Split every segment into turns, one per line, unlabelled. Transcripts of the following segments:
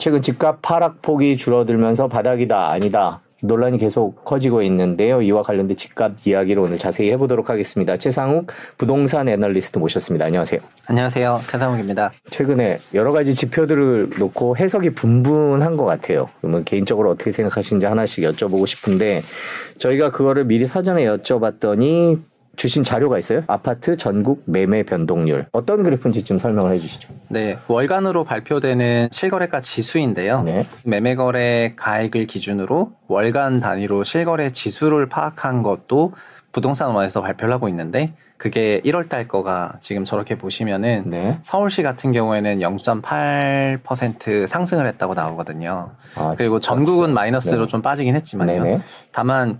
최근 집값 하락폭이 줄어들면서 바닥이다 아니다 논란이 계속 커지고 있는데요. 이와 관련된 집값 이야기를 오늘 자세히 해보도록 하겠습니다. 최상욱 부동산 애널리스트 모셨습니다. 안녕하세요.
안녕하세요. 최상욱입니다.
최근에 여러 가지 지표들을 놓고 해석이 분분한 것 같아요. 그러면 개인적으로 어떻게 생각하시는지 하나씩 여쭤보고 싶은데 저희가 그거를 미리 사전에 여쭤봤더니 주신 자료가 있어요. 아파트 전국 매매 변동률. 어떤 그래프인지 좀 설명을 해 주시죠.
네. 월간으로 발표되는 실거래가 지수인데요. 네. 매매거래 가액을 기준으로 월간 단위로 실거래 지수를 파악한 것도 부동산원에서 발표를 하고 있는데 그게 1월 달 거가 지금 저렇게 보시면은 네. 서울시 같은 경우에는 0.8% 상승을 했다고 나오거든요. 아, 그리고 전국은 마이너스로 네. 좀 빠지긴 했지만요. 네네. 다만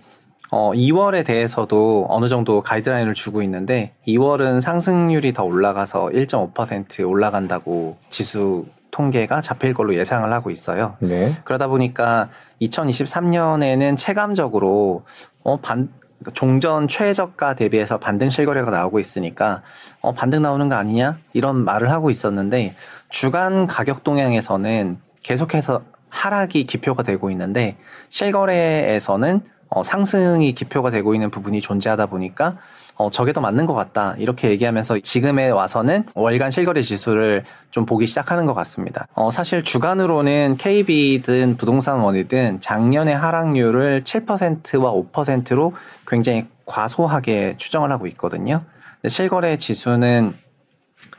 어, 2월에 대해서도 어느 정도 가이드라인을 주고 있는데 2월은 상승률이 더 올라가서 1.5% 올라간다고 지수 통계가 잡힐 걸로 예상을 하고 있어요. 네. 그러다 보니까 2023년에는 체감적으로 어, 반, 종전 최저가 대비해서 반등 실거래가 나오고 있으니까 어, 반등 나오는 거 아니냐 이런 말을 하고 있었는데 주간 가격 동향에서는 계속해서 하락이 기표가 되고 있는데 실거래에서는 어, 상승이 기표가 되고 있는 부분이 존재하다 보니까 어, 저게 더 맞는 것 같다. 이렇게 얘기하면서 지금에 와서는 월간 실거래 지수를 좀 보기 시작하는 것 같습니다. 어, 사실 주간으로는 KB든 부동산원이든 작년의 하락률을 7%와 5%로 굉장히 과소하게 추정을 하고 있거든요. 실거래 지수는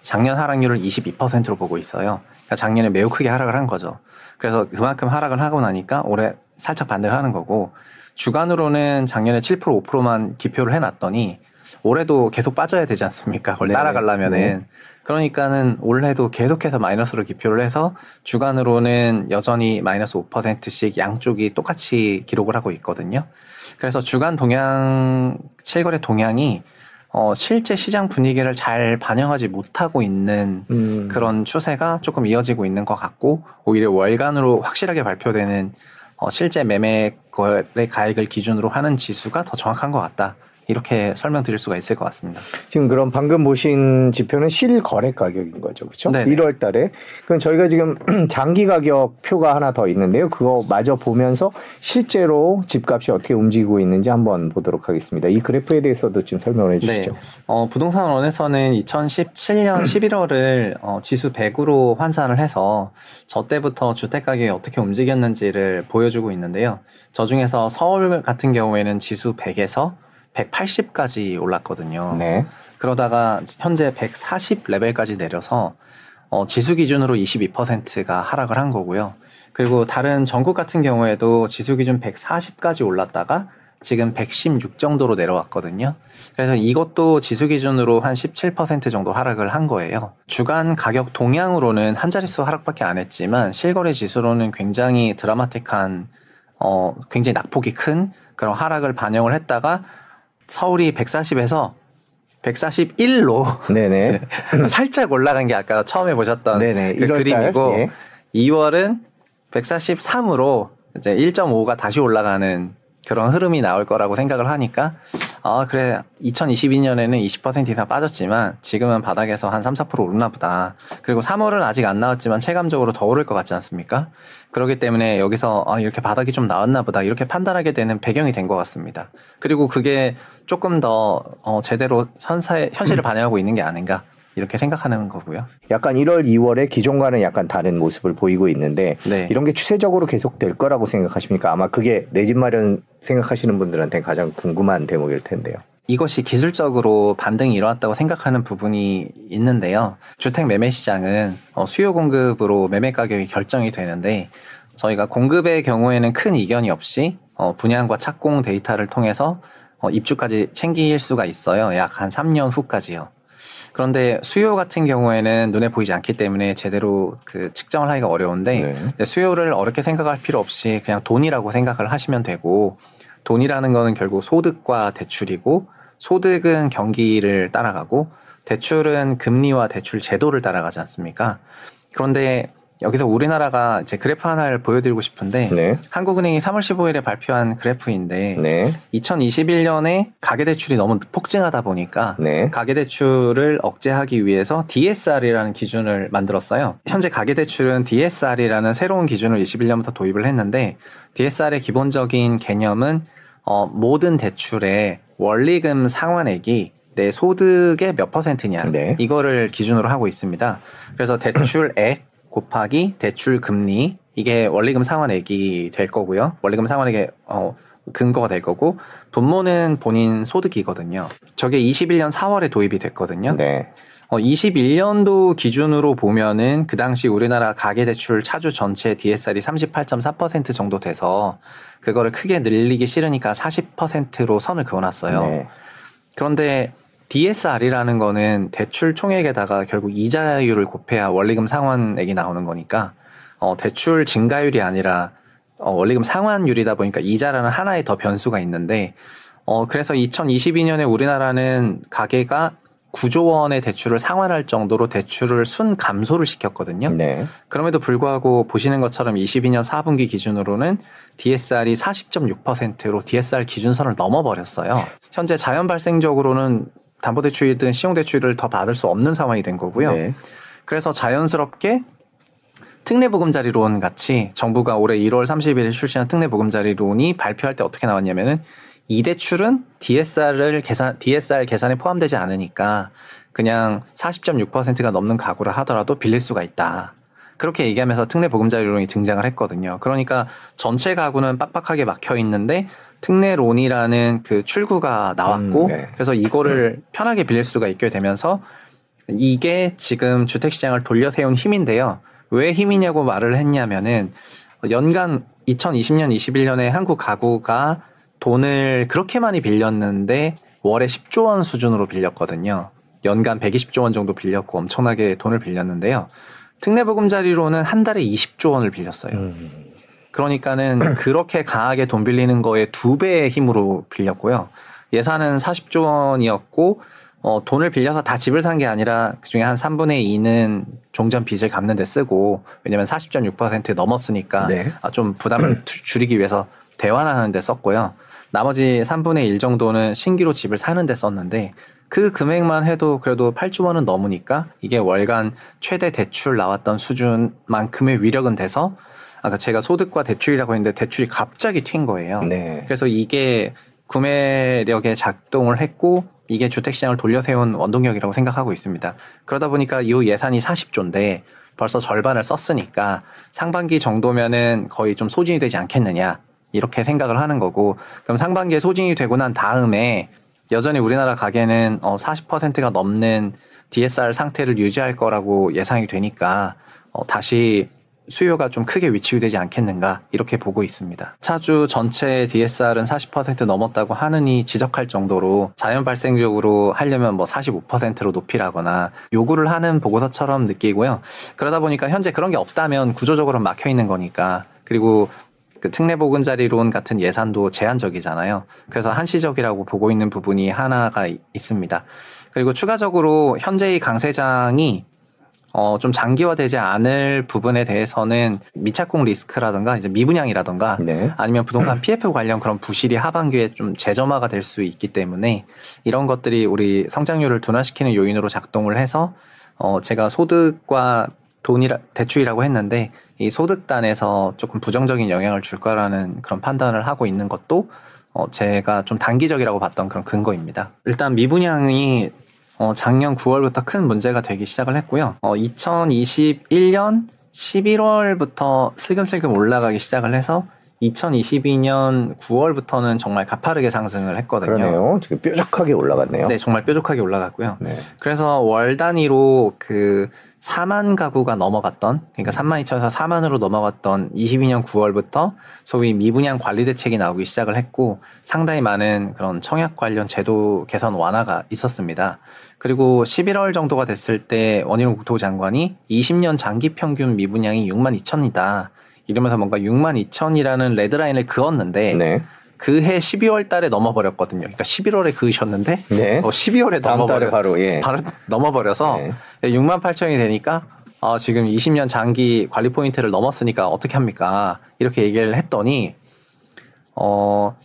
작년 하락률을 22%로 보고 있어요. 그러니까 작년에 매우 크게 하락을 한 거죠. 그래서 그만큼 하락을 하고 나니까 올해 살짝 반등을 하는 거고 주간으로는 작년에 7% 5%만 기표를 해놨더니 올해도 계속 빠져야 되지 않습니까? 그걸 네. 따라가려면은. 네. 그러니까는 올해도 계속해서 마이너스로 기표를 해서 주간으로는 여전히 마이너스 5%씩 양쪽이 똑같이 기록을 하고 있거든요. 그래서 주간 동향, 실거래 동향이 어, 실제 시장 분위기를 잘 반영하지 못하고 있는 음. 그런 추세가 조금 이어지고 있는 것 같고, 오히려 월간으로 확실하게 발표되는 어, 실제 매매 거래 가액을 기준으로 하는 지수가 더 정확한 것 같다. 이렇게 설명드릴 수가 있을 것 같습니다.
지금 그럼 방금 보신 지표는 실거래 가격인 거죠, 그렇죠? 네네. 1월 달에. 그럼 저희가 지금 장기 가격 표가 하나 더 있는데요. 그거 마저 보면서 실제로 집값이 어떻게 움직이고 있는지 한번 보도록 하겠습니다. 이 그래프에 대해서도 좀 설명을 해주시죠. 네.
어, 부동산원에서는 2017년 11월을 어, 지수 100으로 환산을 해서 저 때부터 주택 가격이 어떻게 움직였는지를 보여주고 있는데요. 저 중에서 서울 같은 경우에는 지수 100에서 180까지 올랐거든요. 네. 그러다가 현재 140 레벨까지 내려서 어, 지수 기준으로 22%가 하락을 한 거고요. 그리고 다른 전국 같은 경우에도 지수 기준 140까지 올랐다가 지금 116 정도로 내려왔거든요. 그래서 이것도 지수 기준으로 한 17% 정도 하락을 한 거예요. 주간 가격 동향으로는 한 자릿수 하락밖에 안 했지만 실거래 지수로는 굉장히 드라마틱한 어 굉장히 낙폭이 큰 그런 하락을 반영을 했다가 서울이 140에서 141로 네네. 살짝 올라간 게 아까 처음에 보셨던 네네. 그 그림이고 예. 2월은 143으로 이제 1.5가 다시 올라가는 그런 흐름이 나올 거라고 생각을 하니까 아 그래 2022년에는 20% 이상 빠졌지만 지금은 바닥에서 한 3, 4% 오르나 보다. 그리고 3월은 아직 안 나왔지만 체감적으로 더 오를 것 같지 않습니까? 그렇기 때문에 여기서 아 이렇게 바닥이 좀 나왔나 보다 이렇게 판단하게 되는 배경이 된 것 같습니다. 그리고 그게 조금 더 어, 제대로 현사에 현실을 반영하고 있는 게 아닌가 이렇게 생각하는 거고요.
약간 1월, 2월에 기존과는 약간 다른 모습을 보이고 있는데 네. 이런 게 추세적으로 계속 될 거라고 생각하십니까? 아마 그게 내 집 마련 생각하시는 분들한테 가장 궁금한 대목일 텐데요.
이것이 기술적으로 반등이 일어났다고 생각하는 부분이 있는데요. 주택 매매 시장은 어, 수요 공급으로 매매 가격이 결정이 되는데 저희가 공급의 경우에는 큰 이견이 없이 어, 분양과 착공 데이터를 통해서 어, 입주까지 챙길 수가 있어요. 약 한 3년 후까지요. 그런데 수요 같은 경우에는 눈에 보이지 않기 때문에 제대로 그 측정을 하기가 어려운데 네. 수요를 어렵게 생각할 필요 없이 그냥 돈이라고 생각을 하시면 되고 돈이라는 거는 결국 소득과 대출이고 소득은 경기를 따라가고 대출은 금리와 대출 제도를 따라가지 않습니까? 그런데 여기서 우리나라가 이제 그래프 하나를 보여드리고 싶은데
네.
한국은행이 3월 15일에 발표한 그래프인데
네.
2021년에 가계대출이 너무 폭증하다 보니까
네.
가계대출을 억제하기 위해서 DSR이라는 기준을 만들었어요. 현재 가계대출은 DSR이라는 새로운 기준을 21년부터 도입을 했는데 DSR의 기본적인 개념은 어, 모든 대출의 원리금 상환액이 내 소득의 몇 퍼센트냐
네.
이거를 기준으로 하고 있습니다. 그래서 대출액 곱하기 대출 금리 이게 원리금 상환액이 될 거고요. 원리금 상환액의 어, 근거가 될 거고 분모는 본인 소득이거든요. 저게 21년 4월에 도입이 됐거든요.
네.
어, 21년도 기준으로 보면은 그 당시 우리나라 가계대출 차주 전체 DSR이 38.4% 정도 돼서 그거를 크게 늘리기 싫으니까 40%로 선을 그어놨어요.
네.
그런데 DSR이라는 거는 대출 총액에다가 결국 이자율을 곱해야 원리금 상환액이 나오는 거니까 어, 대출 증가율이 아니라 어, 원리금 상환율이다 보니까 이자라는 하나의 더 변수가 있는데 어, 그래서 2022년에 우리나라는 가계가 9조 원의 대출을 상환할 정도로 대출을 순 감소를 시켰거든요.
네.
그럼에도 불구하고 보시는 것처럼 22년 4분기 기준으로는 DSR이 40.6%로 DSR 기준선을 넘어버렸어요. 현재 자연 발생적으로는 담보대출이든 신용대출을 더 받을 수 없는 상황이 된 거고요.
네.
그래서 자연스럽게 특례보금자리론 같이 정부가 올해 1월 30일에 출시한 특례보금자리론이 발표할 때 어떻게 나왔냐면은 이 대출은 DSR을 계산 DSR 계산에 포함되지 않으니까 그냥 40.6%가 넘는 가구를 하더라도 빌릴 수가 있다. 그렇게 얘기하면서 특례 보금자리론이 등장을 했거든요. 그러니까 전체 가구는 빡빡하게 막혀 있는데 특례론이라는 그 출구가 나왔고
음, 네.
그래서 이거를 편하게 빌릴 수가 있게 되면서 이게 지금 주택 시장을 돌려 세운 힘인데요. 왜 힘이냐고 말을 했냐면은 연간 2020년, 21년에 한국 가구가 돈을 그렇게 많이 빌렸는데 월에 10조 원 수준으로 빌렸거든요. 연간 120조 원 정도 빌렸고 엄청나게 돈을 빌렸는데요. 특례보금자리로는 한 달에 20조 원을 빌렸어요.
음.
그러니까는 그렇게 강하게 돈 빌리는 거에 두 배의 힘으로 빌렸고요. 예산은 40조 원이었고 어, 돈을 빌려서 다 집을 산 게 아니라 그중에 한 3분의 2는 종전 빚을 갚는 데 쓰고 왜냐면 40.6% 넘었으니까
네.
아, 좀 부담을 주- 줄이기 위해서 대환하는 데 썼고요. 나머지 3분의 1 정도는 신기로 집을 사는 데 썼는데 그 금액만 해도 그래도 8조 원은 넘으니까 이게 월간 최대 대출 나왔던 수준만큼의 위력은 돼서 아까 제가 소득과 대출이라고 했는데 대출이 갑자기 튄 거예요.
네.
그래서 이게 구매력에 작동을 했고 이게 주택시장을 돌려 세운 원동력이라고 생각하고 있습니다. 그러다 보니까 이 예산이 40조인데 벌써 절반을 썼으니까 상반기 정도면은 거의 좀 소진이 되지 않겠느냐 이렇게 생각을 하는 거고 그럼 상반기에 소진이 되고 난 다음에 여전히 우리나라 가게는 어 40%가 넘는 DSR 상태를 유지할 거라고 예상이 되니까 어 다시 수요가 좀 크게 위치되지 않겠는가 이렇게 보고 있습니다. 차주 전체 DSR은 40% 넘었다고 하느니 지적할 정도로 자연 발생적으로 하려면 뭐 45%로 높이라거나 요구를 하는 보고서처럼 느끼고요. 그러다 보니까 현재 그런 게 없다면 구조적으로 막혀 있는 거니까 그리고 그 특례보금자리론 같은 예산도 제한적이잖아요. 그래서 한시적이라고 보고 있는 부분이 하나가 이- 있습니다. 그리고 추가적으로 현재의 강세장이 어, 좀 장기화되지 않을 부분에 대해서는 미착공 리스크라든가 이제 미분양이라든가
네.
아니면 부동산 PF 관련 그런 부실이 하반기에 좀 재점화가 될 수 있기 때문에 이런 것들이 우리 성장률을 둔화시키는 요인으로 작동을 해서 어, 제가 소득과 돈이라 대출이라고 했는데 이 소득단에서 조금 부정적인 영향을 줄 거라는 그런 판단을 하고 있는 것도 어, 제가 좀 단기적이라고 봤던 그런 근거입니다. 일단 미분양이 어, 작년 9월부터 큰 문제가 되기 시작을 했고요. 어, 2021년 11월부터 슬금슬금 올라가기 시작을 해서 2022년 9월부터는 정말 가파르게 상승을 했거든요.
그러네요. 지금 뾰족하게 올라갔네요.
네, 정말 뾰족하게 올라갔고요.
네.
그래서 월 단위로 그 4만 가구가 넘어갔던 그러니까 3만 2천에서 4만으로 넘어갔던 22년 9월부터 소위 미분양 관리 대책이 나오기 시작을 했고 상당히 많은 그런 청약 관련 제도 개선 완화가 있었습니다. 그리고 11월 정도가 됐을 때 원희룡 국토부 장관이 20년 장기 평균 미분양이 6만 2천이다. 이러면서 뭔가 6만 2천이라는 레드라인을 그었는데
네.
그해 12월 달에 넘어버렸거든요. 그러니까 11월에 그으셨는데
네.
어, 12월에
다음 달에
넘어버려
바로 예.
바로 넘어버려서
네.
6만 8천이 되니까 어, 지금 20년 장기 관리 포인트를 넘었으니까 어떻게 합니까? 이렇게 얘기를 했더니 어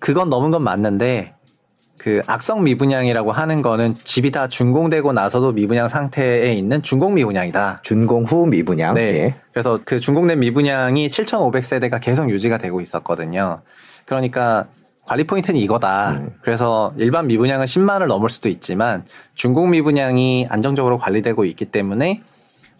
그건 넘은 건 맞는데 그 악성 미분양이라고 하는 거는 집이 다 준공되고 나서도 미분양 상태에 있는 준공 미분양이다.
준공 후 미분양.
네.
예.
그래서 그 준공된 미분양이 7,500세대가 계속 유지가 되고 있었거든요. 그러니까 관리 포인트는 이거다.
음.
그래서 일반 미분양은 10만을 넘을 수도 있지만 준공 미분양이 안정적으로 관리되고 있기 때문에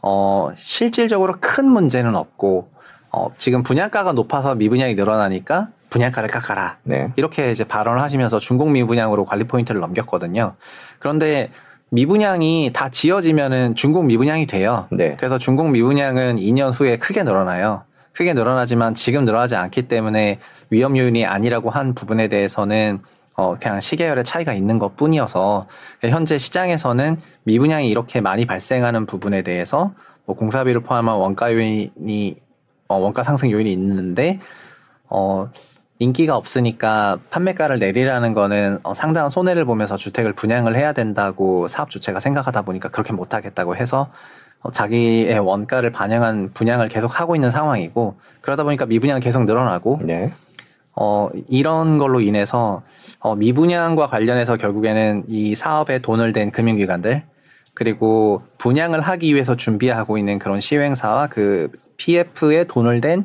어 실질적으로 큰 문제는 없고 어 지금 분양가가 높아서 미분양이 늘어나니까 분양가를 깎아라.
네.
이렇게 이제 발언을 하시면서 준공 미분양으로 관리 포인트를 넘겼거든요. 그런데 미분양이 다 지어지면은 준공 미분양이 돼요.
네.
그래서 준공 미분양은 2년 후에 크게 늘어나요. 크게 늘어나지만 지금 늘어나지 않기 때문에 위험 요인이 아니라고 한 부분에 대해서는 어 그냥 시계열의 차이가 있는 것 뿐이어서 현재 시장에서는 미분양이 이렇게 많이 발생하는 부분에 대해서 뭐 공사비를 포함한 원가 요인이 어 원가 상승 요인이 있는데 어 인기가 없으니까 판매가를 내리라는 거는 어, 상당한 손해를 보면서 주택을 분양을 해야 된다고 사업 주체가 생각하다 보니까 그렇게 못 하겠다고 해서 어, 자기의 원가를 반영한 분양을 계속 하고 있는 상황이고 그러다 보니까 미분양이 계속 늘어나고
네.
어, 이런 걸로 인해서 어, 미분양과 관련해서 결국에는 이 사업에 돈을 댄 금융기관들 그리고 분양을 하기 위해서 준비하고 있는 그런 시행사와 그 PF에 돈을 댄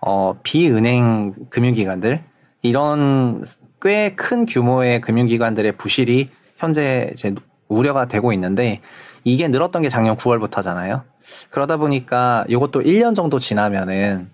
어, 비은행 금융기관들 이런 꽤 큰 규모의 금융기관들의 부실이 현재 이제 우려가 되고 있는데 이게 늘었던 게 작년 9월부터잖아요. 그러다 보니까 이것도 1년 정도 지나면은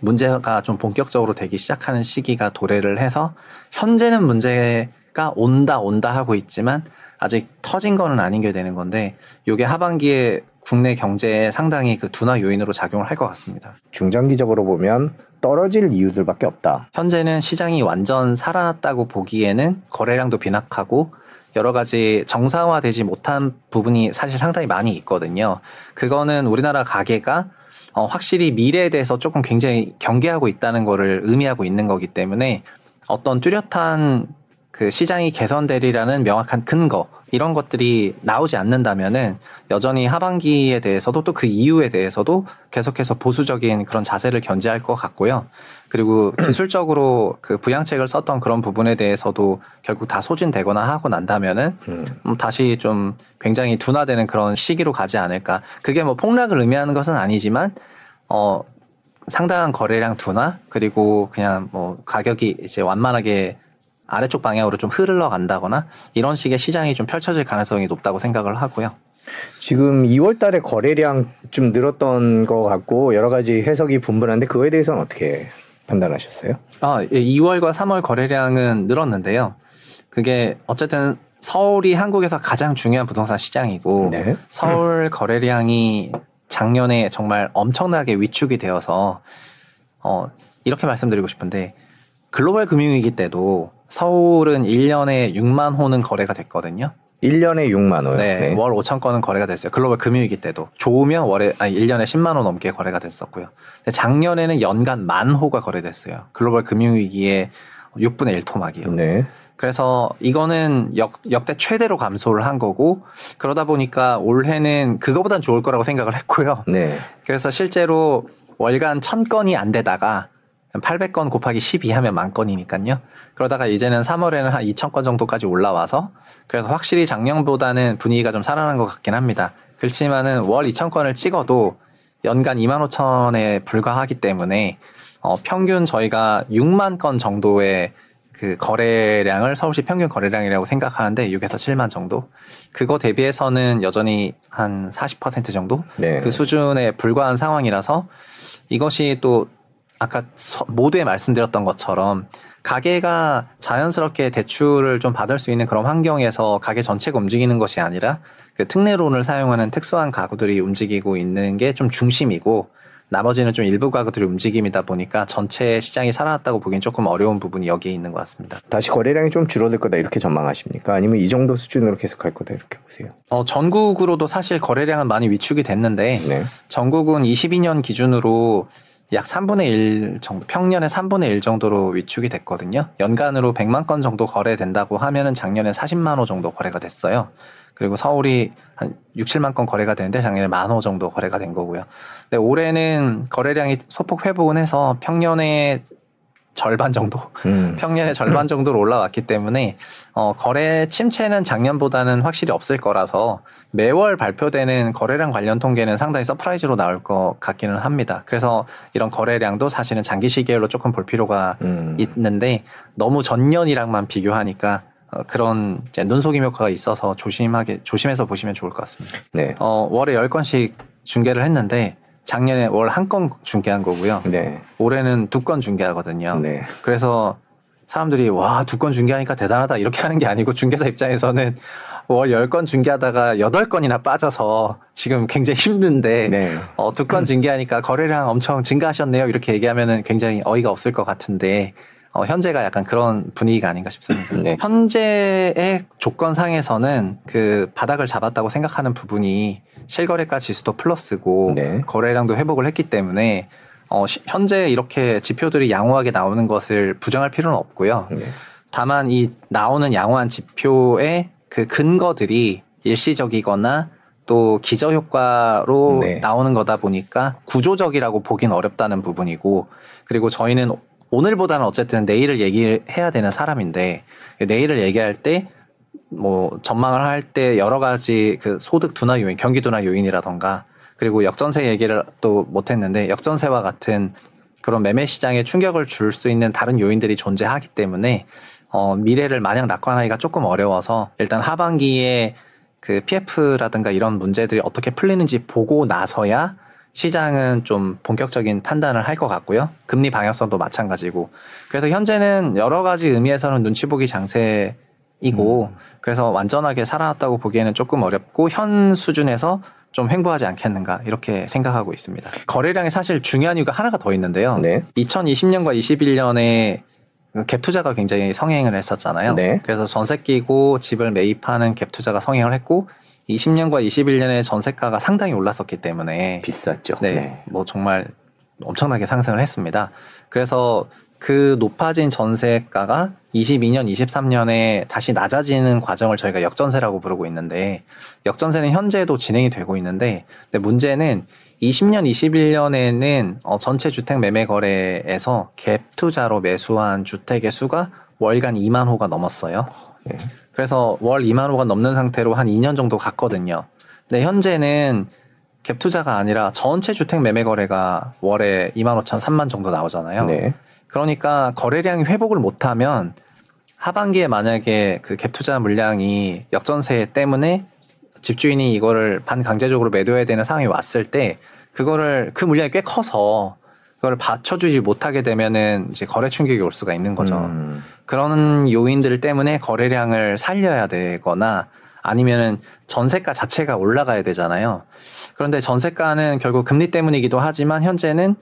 문제가 좀 본격적으로 되기 시작하는 시기가 도래를 해서 현재는 문제가 온다 온다 하고 있지만 아직 터진 거는 아닌 게 되는 건데 이게 하반기에 국내 경제에 상당히 그 둔화 요인으로 작용을 할 것 같습니다.
중장기적으로 보면 떨어질 이유들밖에 없다.
현재는 시장이 완전 살아났다고 보기에는 거래량도 빈약하고 여러 가지 정상화되지 못한 부분이 사실 상당히 많이 있거든요. 그거는 우리나라 가게가 어, 확실히 미래에 대해서 조금 굉장히 경계하고 있다는 거를 의미하고 있는 거기 때문에 어떤 뚜렷한 그 시장이 개선되리라는 명확한 근거 이런 것들이 나오지 않는다면은 여전히 하반기에 대해서도 또 그 이후에 대해서도 계속해서 보수적인 그런 자세를 견지할 것 같고요. 그리고 기술적으로 그 부양책을 썼던 그런 부분에 대해서도 결국 다 소진되거나 하고 난다면은
음.
음, 다시 좀 굉장히 둔화되는 그런 시기로 가지 않을까. 그게 뭐 폭락을 의미하는 것은 아니지만 어 상당한 거래량 둔화 그리고 그냥 뭐 가격이 이제 완만하게 아래쪽 방향으로 좀 흐르러간다거나 이런 식의 시장이 좀 펼쳐질 가능성이 높다고 생각을 하고요.
지금 2월 달에 거래량 좀 늘었던 것 같고 여러 가지 해석이 분분한데 그거에 대해서는 어떻게 판단하셨어요?
아, 예, 2월과 3월 거래량은 늘었는데요. 그게 어쨌든 서울이 한국에서 가장 중요한 부동산 시장이고
네.
서울 거래량이 작년에 정말 엄청나게 위축이 되어서 어, 이렇게 말씀드리고 싶은데 글로벌 금융위기 때도 서울은 1년에 6만 호는 거래가 됐거든요.
1년에 6만 원.
네, 월 5천 건은 거래가 됐어요. 글로벌 금융위기 때도 좋으면 월에 아니 1년에 10만 원 넘게 거래가 됐었고요. 근데 작년에는 연간 만 호가 거래됐어요. 글로벌 금융위기의 6분의 1 토막이요.
네.
그래서 이거는 역, 역대 최대로 감소를 한 거고 그러다 보니까 올해는 그거보단 좋을 거라고 생각을 했고요.
네.
그래서 실제로 월간 1000건이 안 되다가 800건 곱하기 12 하면 만 건이니까요. 그러다가 이제는 3월에는 한 2000건 정도까지 올라와서 그래서 확실히 작년보다는 분위기가 좀 살아난 것 같긴 합니다. 그렇지만은 월 2000건을 찍어도 연간 2만 5천에 불과하기 때문에 어, 평균 저희가 6만 건 정도의 그 거래량을 서울시 평균 거래량이라고 생각하는데 6에서 7만 정도. 그거 대비해서는 여전히 한 40% 정도
네.
그 수준에 불과한 상황이라서 이것이 또 아까 서- 모두에 말씀드렸던 것처럼 가게가 자연스럽게 대출을 좀 받을 수 있는 그런 환경에서 가게 전체가 움직이는 것이 아니라 그 특례론을 사용하는 특수한 가구들이 움직이고 있는 게 좀 중심이고 나머지는 좀 일부 가구들이 움직임이다 보니까 전체 시장이 살아났다고 보기엔 조금 어려운 부분이 여기에 있는 것 같습니다.
다시 거래량이 좀 줄어들 거다 이렇게 전망하십니까? 아니면 이 정도 수준으로 계속 갈 거다 이렇게 보세요?
어, 전국으로도 사실 거래량은 많이 위축이 됐는데
네.
전국은 22년 기준으로 약 3분의 1 정도, 평년에 3분의 1 정도로 위축이 됐거든요. 연간으로 100만 건 정도 거래된다고 하면은 작년에 40만 호 정도 거래가 됐어요. 그리고 서울이 한 6, 7만 건 거래가 되는데 작년에 만 호 정도 거래가 된 거고요. 근데 올해는 거래량이 소폭 회복은 해서 평년에 절반 정도,
음.
평년의 절반 정도로 올라왔기 때문에 어, 거래 침체는 작년보다는 확실히 없을 거라서 매월 발표되는 거래량 관련 통계는 상당히 surprise로 나올 것 같기는 합니다. 그래서 이런 거래량도 사실은 장기 시계열로 조금 볼 필요가
음.
있는데 너무 전년이랑만 비교하니까 어, 그런 이제 눈속임 효과가 있어서 조심하게 조심해서 보시면 좋을 것 같습니다.
네.
어, 월에 10건씩 중개를 했는데 작년에 월 한 건 중계한 거고요.
네.
올해는 두 건 중계하거든요.
네.
그래서 사람들이 와, 두 건 중계하니까 대단하다 이렇게 하는 게 아니고 중개사 입장에서는 월 10건 중계하다가 8건이나 빠져서 지금 굉장히 힘든데
네.
어, 두 건 중계하니까 거래량 엄청 증가하셨네요. 이렇게 얘기하면은 굉장히 어이가 없을 것 같은데 어, 현재가 약간 그런 분위기가 아닌가 싶습니다.
네.
현재의 조건상에서는 그 바닥을 잡았다고 생각하는 부분이 실거래가 지수도 플러스고
네.
거래량도 회복을 했기 때문에 어, 시- 현재 이렇게 지표들이 양호하게 나오는 것을 부정할 필요는 없고요.
네.
다만 이 나오는 양호한 지표의 그 근거들이 일시적이거나 또 기저 효과로
네.
나오는 거다 보니까 구조적이라고 보긴 어렵다는 부분이고 그리고 저희는 오늘보다는 어쨌든 내일을 얘기해야 되는 사람인데 내일을 얘기할 때 뭐 전망을 할 때 여러 가지 그 소득 둔화 요인, 경기 둔화 요인이라던가 그리고 역전세 얘기를 또 못했는데 역전세와 같은 그런 매매 시장에 충격을 줄 수 있는 다른 요인들이 존재하기 때문에 어, 미래를 마냥 낙관하기가 조금 어려워서 일단 하반기에 그 PF라든가 이런 문제들이 어떻게 풀리는지 보고 나서야 시장은 좀 본격적인 판단을 할 것 같고요. 금리 방향성도 마찬가지고. 그래서 현재는 여러 가지 의미에서는 눈치 보기 장세 이고 그래서 완전하게 살아났다고 보기에는 조금 어렵고 현 수준에서 좀 횡보하지 않겠는가 이렇게 생각하고 있습니다. 거래량이 사실 중요한 이유가 하나가 더 있는데요.
네.
2020년과 21년에 갭 투자가 굉장히 성행을 했었잖아요.
네.
그래서 전세 끼고 집을 매입하는 갭 투자가 성행을 했고 20년과 21년에 전세가가 상당히 올랐었기 때문에
비쌌죠.
네, 뭐 정말 엄청나게 상승을 했습니다. 그래서 그 높아진 전세가가 22년, 23년에 다시 낮아지는 과정을 저희가 역전세라고 부르고 있는데 역전세는 현재도 진행이 되고 있는데 근데 문제는 20년, 21년에는 어, 전체 주택 매매 거래에서 갭 투자로 매수한 주택의 수가 월간 2만 호가 넘었어요.
네.
그래서 월 2만 호가 넘는 상태로 한 2년 정도 갔거든요. 근데 현재는 갭 투자가 아니라 전체 주택 매매 거래가 월에 2만 5천, 3만 정도 나오잖아요.
네.
그러니까 거래량이 회복을 못하면 하반기에 만약에 그 갭 투자 물량이 역전세 때문에 집주인이 이거를 반강제적으로 매도해야 되는 상황이 왔을 때 그거를 그 물량이 꽤 커서 그걸 받쳐주지 못하게 되면은 이제 거래 충격이 올 수가 있는 거죠.
음.
그런 요인들 때문에 거래량을 살려야 되거나 아니면은 전세가 자체가 올라가야 되잖아요. 그런데 전세가는 결국 금리 때문이기도 하지만 현재는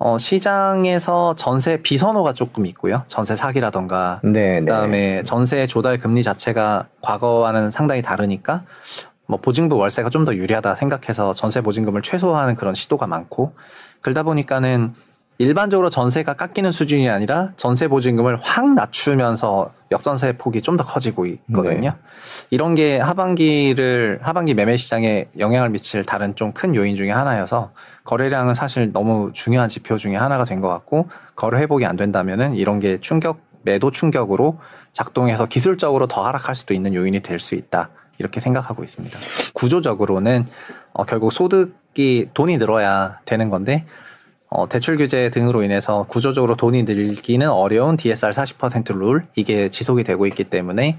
어, 시장에서 전세 비선호가 조금 있고요. 전세 사기라던가
네, 네.
그다음에 전세 조달 금리 자체가 과거와는 상당히 다르니까 뭐 보증부 월세가 좀 더 유리하다 생각해서 전세 보증금을 최소화하는 그런 시도가 많고 그러다 보니까는 일반적으로 전세가 깎이는 수준이 아니라 전세 보증금을 확 낮추면서 역전세 폭이 좀 더 커지고 있거든요.
네.
이런 게 하반기를 하반기 매매 시장에 영향을 미칠 다른 좀 큰 요인 중에 하나여서 거래량은 사실 너무 중요한 지표 중에 하나가 된 것 같고 거래 회복이 안 된다면은 이런 게 충격 매도 충격으로 작동해서 기술적으로 더 하락할 수도 있는 요인이 될 수 있다. 이렇게 생각하고 있습니다. 구조적으로는 어, 결국 소득이 돈이 늘어야 되는 건데 어, 대출 규제 등으로 인해서 구조적으로 돈이 늘기는 어려운 DSR 40%룰 이게 지속이 되고 있기 때문에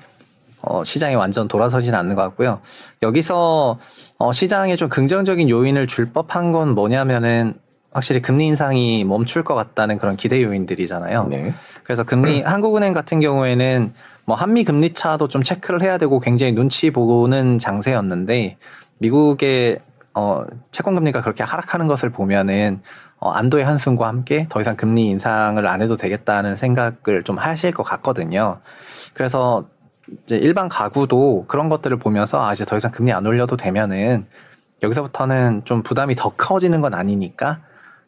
어, 시장이 완전 돌아서지는 않는 것 같고요. 여기서 어, 시장에 좀 긍정적인 요인을 줄 법한 건 뭐냐면은 확실히 금리 인상이 멈출 것 같다는 그런 기대 요인들이잖아요.
네.
그래서 금리 한국은행 같은 경우에는 뭐 한미 금리 차도 좀 체크를 해야 되고 굉장히 눈치 보는 장세였는데 미국의 어 채권 금리가 그렇게 하락하는 것을 보면은 어 안도의 한숨과 함께 더 이상 금리 인상을 안 해도 되겠다는 생각을 좀 하실 것 같거든요. 그래서 이제 일반 가구도 그런 것들을 보면서 아 이제 더 이상 금리 안 올려도 되면은 여기서부터는 좀 부담이 더 커지는 건 아니니까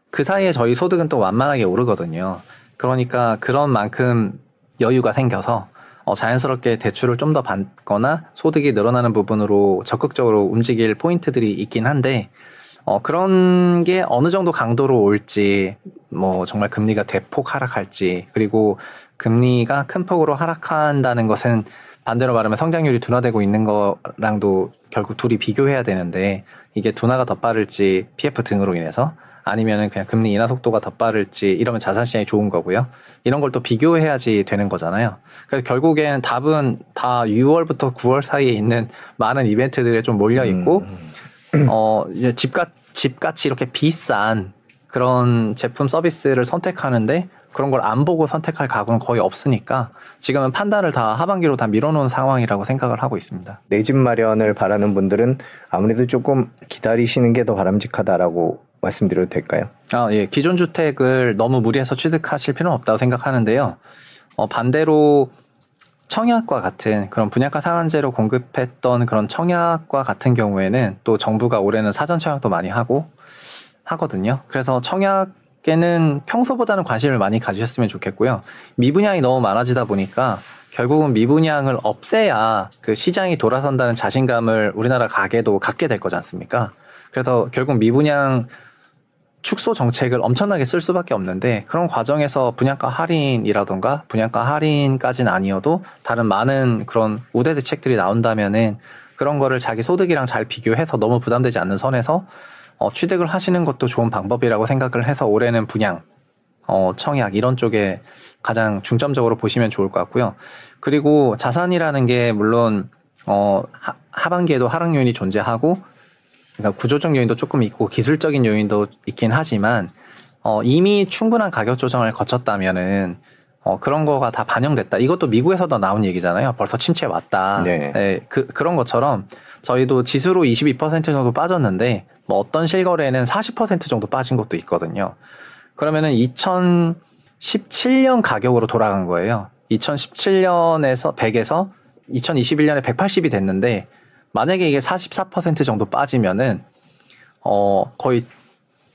그 사이에 저희 소득은 또 완만하게 오르거든요. 그러니까 그런 만큼 여유가 생겨서 어, 자연스럽게 대출을 좀 더 받거나 소득이 늘어나는 부분으로 적극적으로 움직일 포인트들이 있긴 한데 어, 그런 게 어느 정도 강도로 올지, 뭐, 정말 금리가 대폭 하락할지, 그리고 금리가 큰 폭으로 하락한다는 것은 반대로 말하면 성장률이 둔화되고 있는 거랑도 결국 둘이 비교해야 되는데, 이게 둔화가 더 빠를지, PF 등으로 인해서, 아니면은 그냥 금리 인하 속도가 더 빠를지, 이러면 자산 시장이 좋은 거고요. 이런 걸 또 비교해야지 되는 거잖아요. 그래서 결국엔 답은 다 6월부터 9월 사이에 있는 많은 이벤트들에 좀 몰려 있고, 음. 어, 이제 집값, 집같이 이렇게 비싼 그런 제품 서비스를 선택하는데 그런 걸 안 보고 선택할 가구는 거의 없으니까 지금은 판단을 다 하반기로 다 밀어놓은 상황이라고 생각을 하고 있습니다.
내 집 마련을 바라는 분들은 아무래도 조금 기다리시는 게 더 바람직하다라고 말씀드려도 될까요?
아, 예. 기존 주택을 너무 무리해서 취득하실 필요는 없다고 생각하는데요. 어, 반대로 청약과 같은 그런 분양가 상한제로 공급했던 그런 청약과 같은 경우에는 또 정부가 올해는 사전 청약도 많이 하고 하거든요. 그래서 청약 에는 평소보다는 관심을 많이 가지셨으면 좋겠고요. 미분양이 너무 많아지다 보니까 결국은 미분양을 없애야 그 시장이 돌아선다는 자신감을 우리나라 가게도 갖게 될 거지 않습니까? 그래서 결국 미분양 축소 정책을 엄청나게 쓸 수밖에 없는데 그런 과정에서 분양가 할인이라던가 분양가 할인까지는 아니어도 다른 많은 그런 우대 대책들이 나온다면은 그런 거를 자기 소득이랑 잘 비교해서 너무 부담되지 않는 선에서 어, 취득을 하시는 것도 좋은 방법이라고 생각을 해서 올해는 분양, 어, 청약 이런 쪽에 가장 중점적으로 보시면 좋을 것 같고요. 그리고 자산이라는 게 물론 어, 하, 하반기에도 하락 요인이 존재하고 그러니까 구조적 요인도 조금 있고 기술적인 요인도 있긴 하지만 어, 이미 충분한 가격 조정을 거쳤다면은 어, 그런 거가 다 반영됐다. 이것도 미국에서도 나온 얘기잖아요. 벌써 침체 왔다. 네. 네. 그, 그런 것처럼 저희도 지수로 22% 정도 빠졌는데 뭐 어떤 실거래는 40% 정도 빠진 것도 있거든요. 그러면은 2017년 가격으로 돌아간 거예요. 2017년에서 100에서 2021년에 180이 됐는데 만약에 이게 44% 정도 빠지면은 어 거의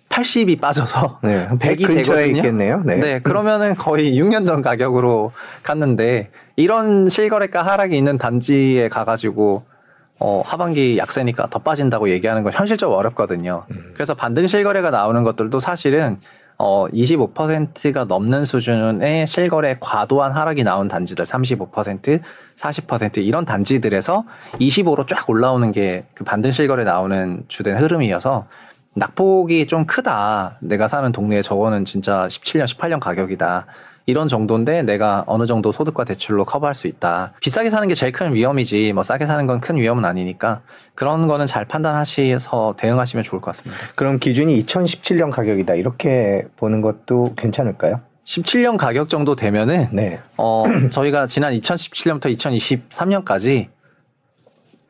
80이 빠져서
네, 100이 되거든요. 있겠네요.
네. 네, 그러면은 거의 6년 전 가격으로 갔는데 이런 실거래가 하락이 있는 단지에 가가지고 어, 하반기 약세니까 더 빠진다고 얘기하는 건 현실적으로 어렵거든요. 음. 그래서 반등 실거래가 나오는 것들도 사실은 어, 25%가 넘는 수준의 실거래 과도한 하락이 나온 단지들 35%, 40% 이런 단지들에서 25로 쫙 올라오는 게 그 반등 실거래 나오는 주된 흐름이어서 낙폭이 좀 크다. 내가 사는 동네에 저거는 진짜 17년, 18년 가격이다. 이런 정도인데 내가 어느 정도 소득과 대출로 커버할 수 있다. 비싸게 사는 게 제일 큰 위험이지 뭐 싸게 사는 건 큰 위험은 아니니까 그런 거는 잘 판단하셔서 대응하시면 좋을 것 같습니다.
그럼 기준이 2017년 가격이다 이렇게 보는 것도 괜찮을까요?
17년 가격 정도 되면은 네. 어 저희가 지난 2017년부터 2023년까지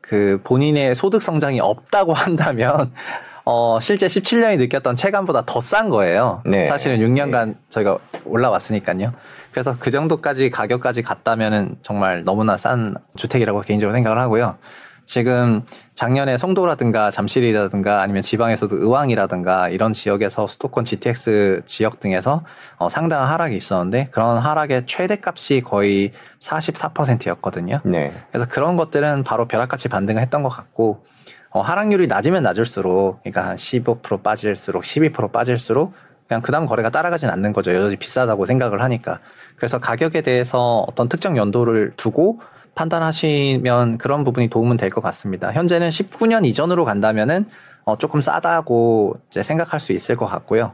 그 본인의 소득 성장이 없다고 한다면 어, 실제 17년이 느꼈던 체감보다 더 싼 거예요. 네. 사실은 6년간 네. 저희가 올라왔으니까요. 그래서 그 정도까지 가격까지 갔다면은 정말 너무나 싼 주택이라고 개인적으로 생각을 하고요. 지금 작년에 송도라든가 잠실이라든가 아니면 지방에서도 의왕이라든가 이런 지역에서 수도권 GTX 지역 등에서 어, 상당한 하락이 있었는데 그런 하락의 최대값이 거의 44%였거든요. 네. 그래서 그런 것들은 바로 벼락같이 반등을 했던 것 같고 어, 하락률이 낮으면 낮을수록 그러니까 한 15% 빠질수록 12% 빠질수록 그냥 그 다음 거래가 따라가진 않는 거죠. 여전히 비싸다고 생각을 하니까. 그래서 가격에 대해서 어떤 특정 연도를 두고 판단하시면 그런 부분이 도움은 될 것 같습니다. 현재는 19년 이전으로 간다면은 어, 조금 싸다고 이제 생각할 수 있을 것 같고요.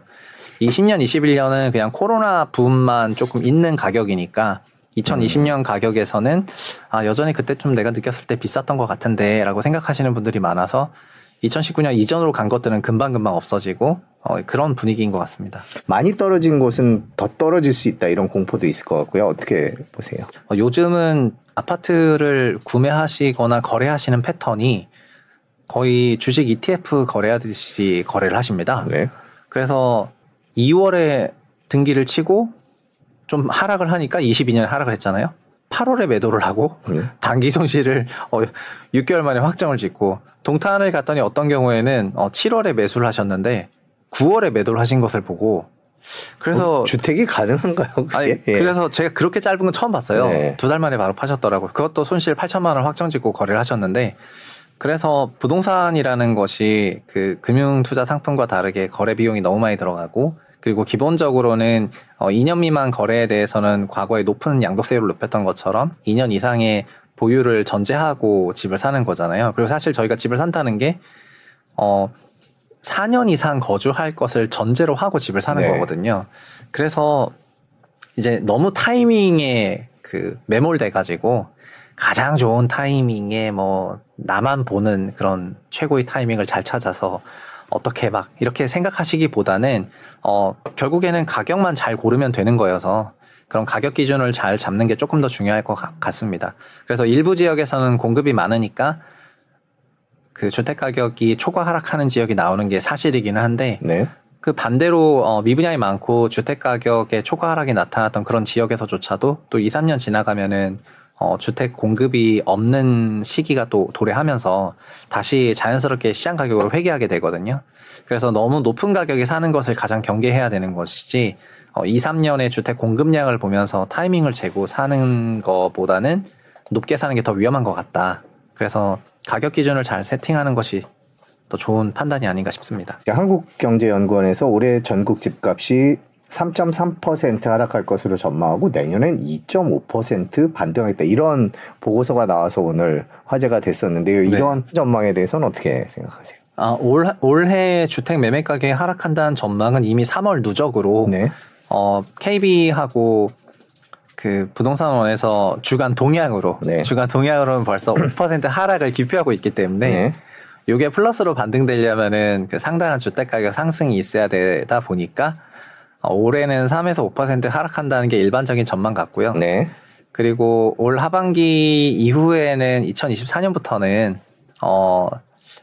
20년, 21년은 그냥 코로나 붐만 조금 있는 가격이니까 2020년 음. 가격에서는 아, 여전히 그때 좀 내가 느꼈을 때 비쌌던 것 같은데 라고 생각하시는 분들이 많아서 2019년 이전으로 간 것들은 금방금방 없어지고 어, 그런 분위기인 것 같습니다.
많이 떨어진 곳은 더 떨어질 수 있다 이런 공포도 있을 것 같고요. 어떻게 보세요?
어, 요즘은 아파트를 구매하시거나 거래하시는 패턴이 거의 주식 ETF 거래하듯이 거래를 하십니다. 네. 그래서 2월에 등기를 치고 좀 하락을 하니까 22년에 하락을 했잖아요. 8월에 매도를 하고 네. 단기 손실을 어, 6개월 만에 확정을 짓고 동탄을 갔더니 어떤 경우에는 어, 7월에 매수를 하셨는데 9월에 매도를 하신 것을 보고 그래서
뭐 주택이 가능한가요? 그게?
아니,
예.
그래서 제가 그렇게 짧은 건 처음 봤어요.
네.
두달 만에 바로 파셨더라고요. 그것도 손실 8천만 원 확정 짓고 거래를 하셨는데 그래서 부동산이라는 것이 그 금융 투자 상품과 다르게 거래 비용이 너무 많이 들어가고 그리고 기본적으로는 어 2년 미만 거래에 대해서는 과거에 높은 양도세율을 높였던 것처럼 2년 이상의 보유를 전제하고 집을 사는 거잖아요. 그리고 사실 저희가 집을 산다는 게 어, 4년 이상 거주할 것을 전제로 하고 집을 사는
네.
거거든요. 그래서 이제 너무 타이밍에 그 매몰돼 가지고 가장 좋은 타이밍에 뭐 나만 보는 그런 최고의 타이밍을 잘 찾아서 어떻게 막 이렇게 생각하시기보다는 어 결국에는 가격만 잘 고르면 되는 거여서 그런 가격 기준을 잘 잡는 게 조금 더 중요할 것 같- 같습니다. 그래서 일부 지역에서는 공급이 많으니까 그 주택 가격이 초과 하락하는 지역이 나오는 게 사실이기는 한데
네.
그 반대로 어, 미분양이 많고 주택 가격의 초과 하락이 나타났던 그런 지역에서조차도 또 2, 3년 지나가면은 어, 주택 공급이 없는 시기가 또 도래하면서 다시 자연스럽게 시장 가격으로 회귀하게 되거든요. 그래서 너무 높은 가격에 사는 것을 가장 경계해야 되는 것이지 어, 2, 3년의 주택 공급량을 보면서 타이밍을 재고 사는 것보다는 높게 사는 게 더 위험한 것 같다. 그래서 가격 기준을 잘 세팅하는 것이 더 좋은 판단이 아닌가 싶습니다.
한국경제연구원에서 올해 전국 집값이 3.3% 하락할 것으로 전망하고 내년엔 2.5% 반등하겠다 이런 보고서가 나와서 오늘 화제가 됐었는데요.
네.
이런 전망에 대해서는 어떻게 생각하세요?
아, 올, 올해 주택 매매 가격이 하락한다는 전망은 이미 3월 누적으로
네.
어, KB하고 그 부동산원에서 주간 동향으로
네.
주간 동향으로는 벌써 5% 하락을 기표하고 있기 때문에
네.
요게 플러스로 반등되려면은 그 상당한 주택 가격 상승이 있어야 되다 보니까 어, 올해는 3에서 5% 하락한다는 게 일반적인 전망 같고요.
네.
그리고 올 하반기 이후에는 2024년부터는 어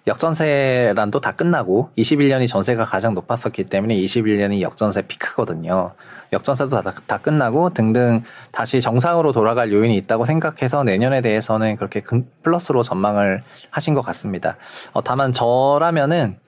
역전세란도 다 끝나고 21년이 전세가 가장 높았었기 때문에 21년이 역전세 피크거든요. 역전세도 다, 다 끝나고 등등 다시 정상으로 돌아갈 요인이 있다고 생각해서 내년에 대해서는 그렇게 금- 플러스로 전망을 하신 것 같습니다. 어, 다만 저라면은